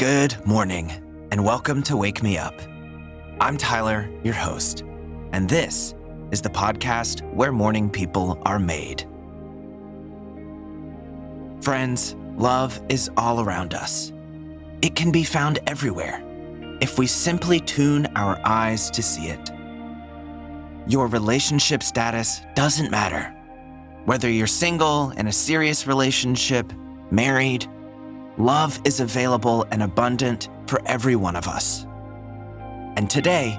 Good morning, and welcome to Wake Me Up. I'm Tyler, your host, and this is the podcast where morning people are made. Friends, love is all around us. It can be found everywhere if we simply tune our eyes to see it. Your relationship status doesn't matter. Whether you're single, in a serious relationship, married, love is available and abundant for every one of us. And today,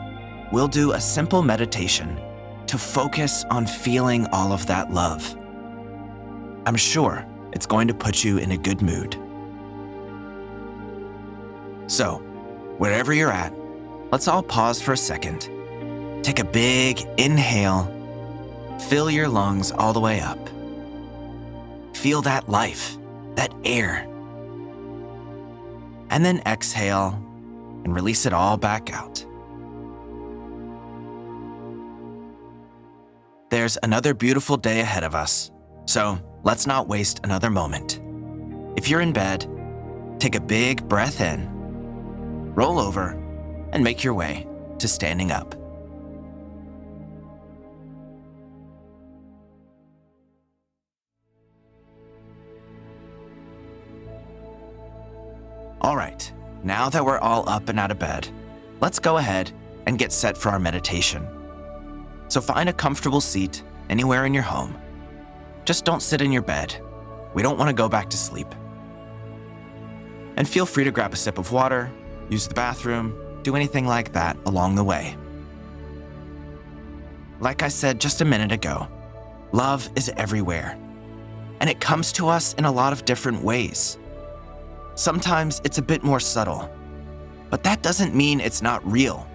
we'll do a simple meditation to focus on feeling all of that love. I'm sure it's going to put you in a good mood. So, wherever you're at, let's all pause for a second. Take a big inhale, fill your lungs all the way up. Feel that life, that air. And then exhale and release it all back out. There's another beautiful day ahead of us, so let's not waste another moment. If you're in bed, take a big breath in, roll over, and make your way to standing up. All right, now that we're all up and out of bed, let's go ahead and get set for our meditation. So find a comfortable seat anywhere in your home. Just don't sit in your bed. We don't want to go back to sleep. And feel free to grab a sip of water, use the bathroom, do anything like that along the way. Like I said just a minute ago, love is everywhere. And it comes to us in a lot of different ways. Sometimes it's a bit more subtle, but that doesn't mean it's not real.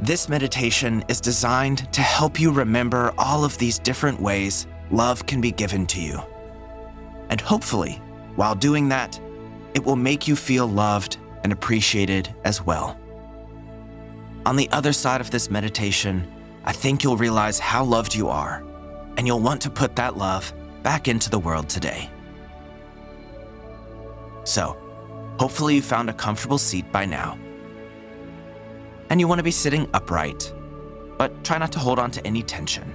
This meditation is designed to help you remember all of these different ways love can be given to you. And hopefully, while doing that, it will make you feel loved and appreciated as well. On the other side of this meditation, I think you'll realize how loved you are, and you'll want to put that love back into the world today. So, hopefully, you found a comfortable seat by now and you want to be sitting upright, but try not to hold on to any tension.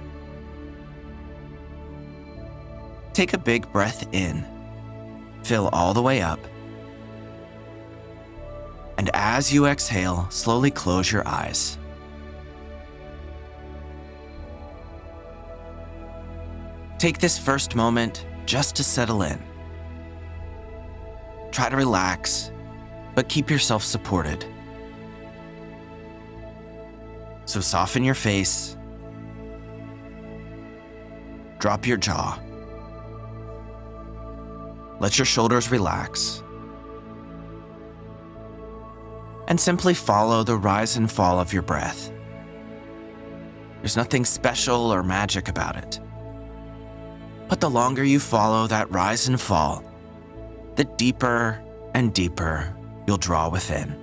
Take a big breath in, fill all the way up, and as you exhale, slowly close your eyes. Take this first moment just to settle in. Try to relax, but keep yourself supported. So soften your face, drop your jaw, let your shoulders relax, and simply follow the rise and fall of your breath. There's nothing special or magic about it. But the longer you follow that rise and fall, the deeper and deeper you'll draw within.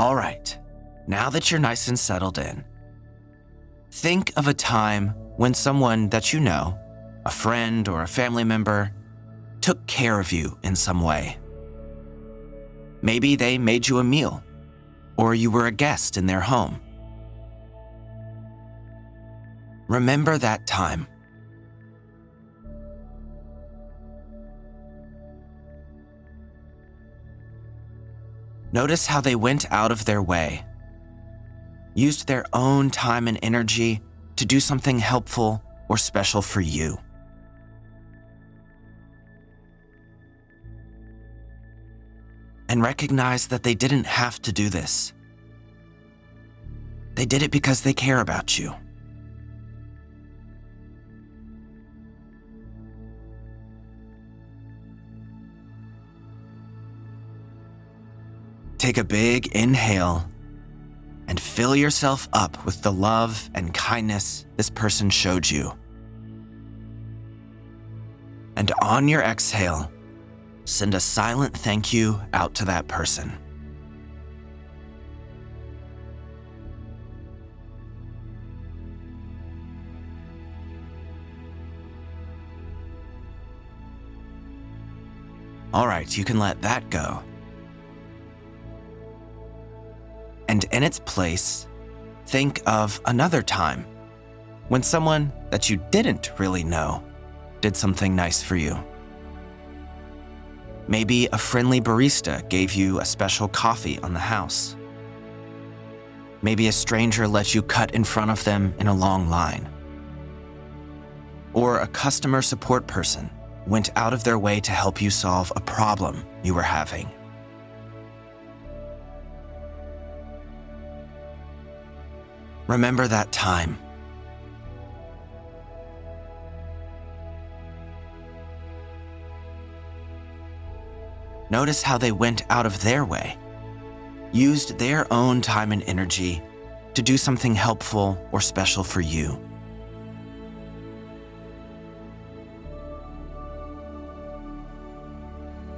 All right, now that you're nice and settled in, think of a time when someone that you know, a friend or a family member, took care of you in some way. Maybe they made you a meal, or you were a guest in their home. Remember that time. Notice how they went out of their way, used their own time and energy to do something helpful or special for you. And recognize that they didn't have to do this. They did it because they care about you. Take a big inhale and fill yourself up with the love and kindness this person showed you. And on your exhale, send a silent thank you out to that person. All right, you can let that go. And in its place, think of another time when someone that you didn't really know did something nice for you. Maybe a friendly barista gave you a special coffee on the house. Maybe a stranger let you cut in front of them in a long line. Or a customer support person went out of their way to help you solve a problem you were having. Remember that time. Notice how they went out of their way, used their own time and energy to do something helpful or special for you.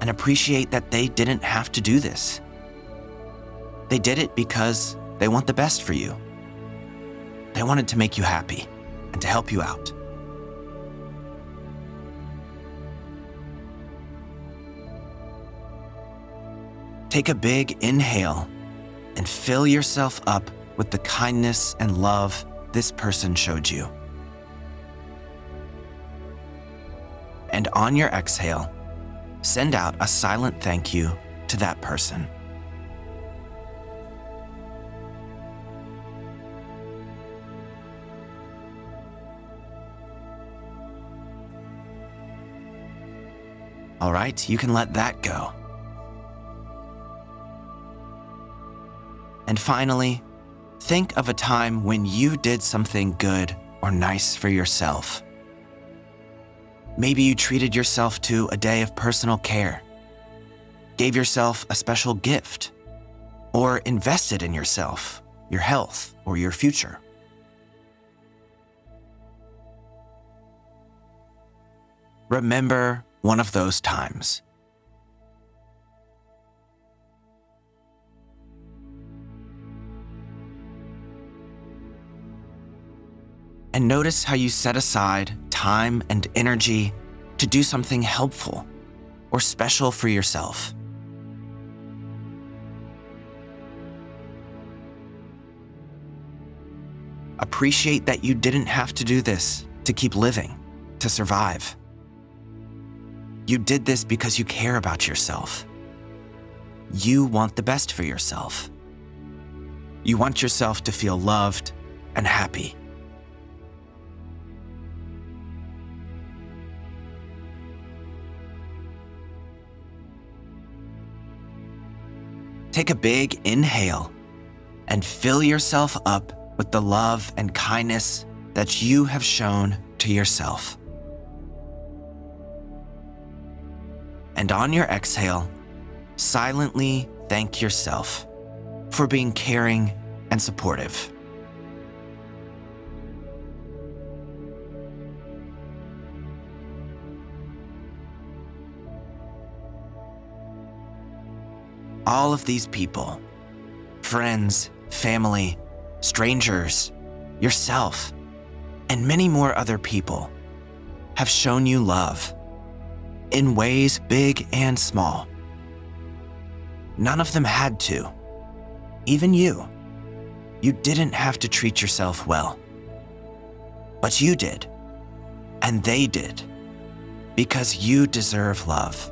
And appreciate that they didn't have to do this. They did it because they want the best for you. They wanted to make you happy and to help you out. Take a big inhale and fill yourself up with the kindness and love this person showed you. And on your exhale, send out a silent thank you to that person. All right, you can let that go. And finally, think of a time when you did something good or nice for yourself. Maybe you treated yourself to a day of personal care, gave yourself a special gift, or invested in yourself, your health, or your future. Remember one of those times. And notice how you set aside time and energy to do something helpful or special for yourself. Appreciate that you didn't have to do this to keep living, to survive. You did this because you care about yourself. You want the best for yourself. You want yourself to feel loved and happy. Take a big inhale and fill yourself up with the love and kindness that you have shown to yourself. And on your exhale, silently thank yourself for being caring and supportive. all of these people friends, family, strangers, yourself, and many more other people have shown you love in ways big and small. None of them had to. Even you. You didn't have to treat yourself well. But you did. And they did. Because you deserve love.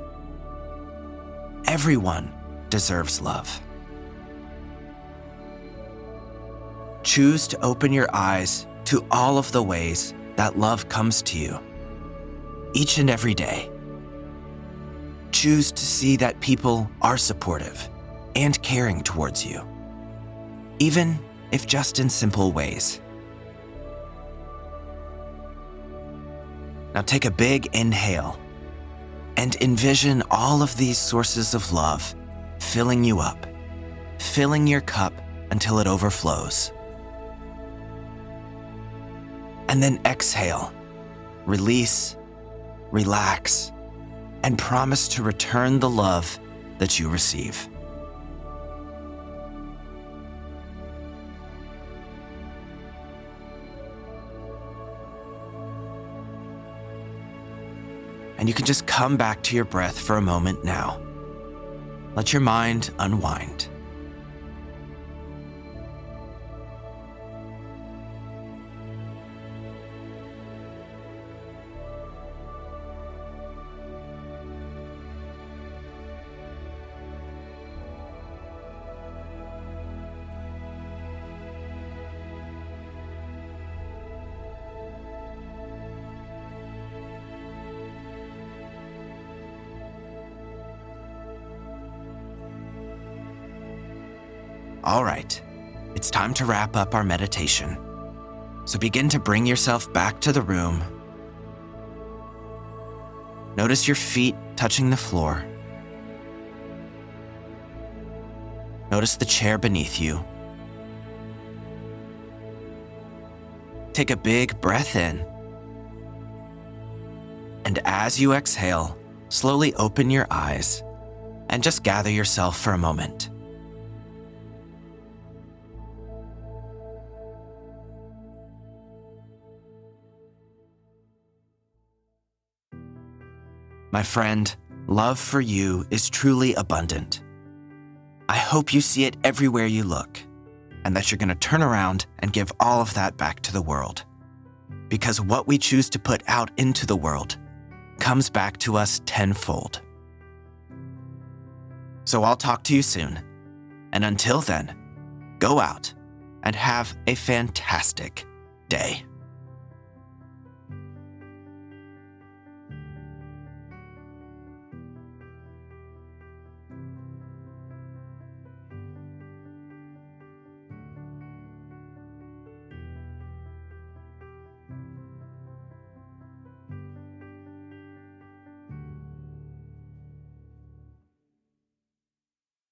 Everyone deserves love. Choose to open your eyes to all of the ways that love comes to you each and every day. Choose to see that people are supportive and caring towards you, even if just in simple ways. Now take a big inhale and envision all of these sources of love filling you up, filling your cup until it overflows. And then exhale, release, relax, and promise to return the love that you receive. And you can just come back to your breath for a moment now. Let your mind unwind. All right, it's time to wrap up our meditation. So begin to bring yourself back to the room. Notice your feet touching the floor. Notice the chair beneath you. Take a big breath in. And as you exhale, slowly open your eyes and just gather yourself for a moment. My friend, love for you is truly abundant. I hope you see it everywhere you look, and that you're going to turn around and give all of that back to the world. Because what we choose to put out into the world comes back to us tenfold. So I'll talk to you soon. And until then, go out and have a fantastic day.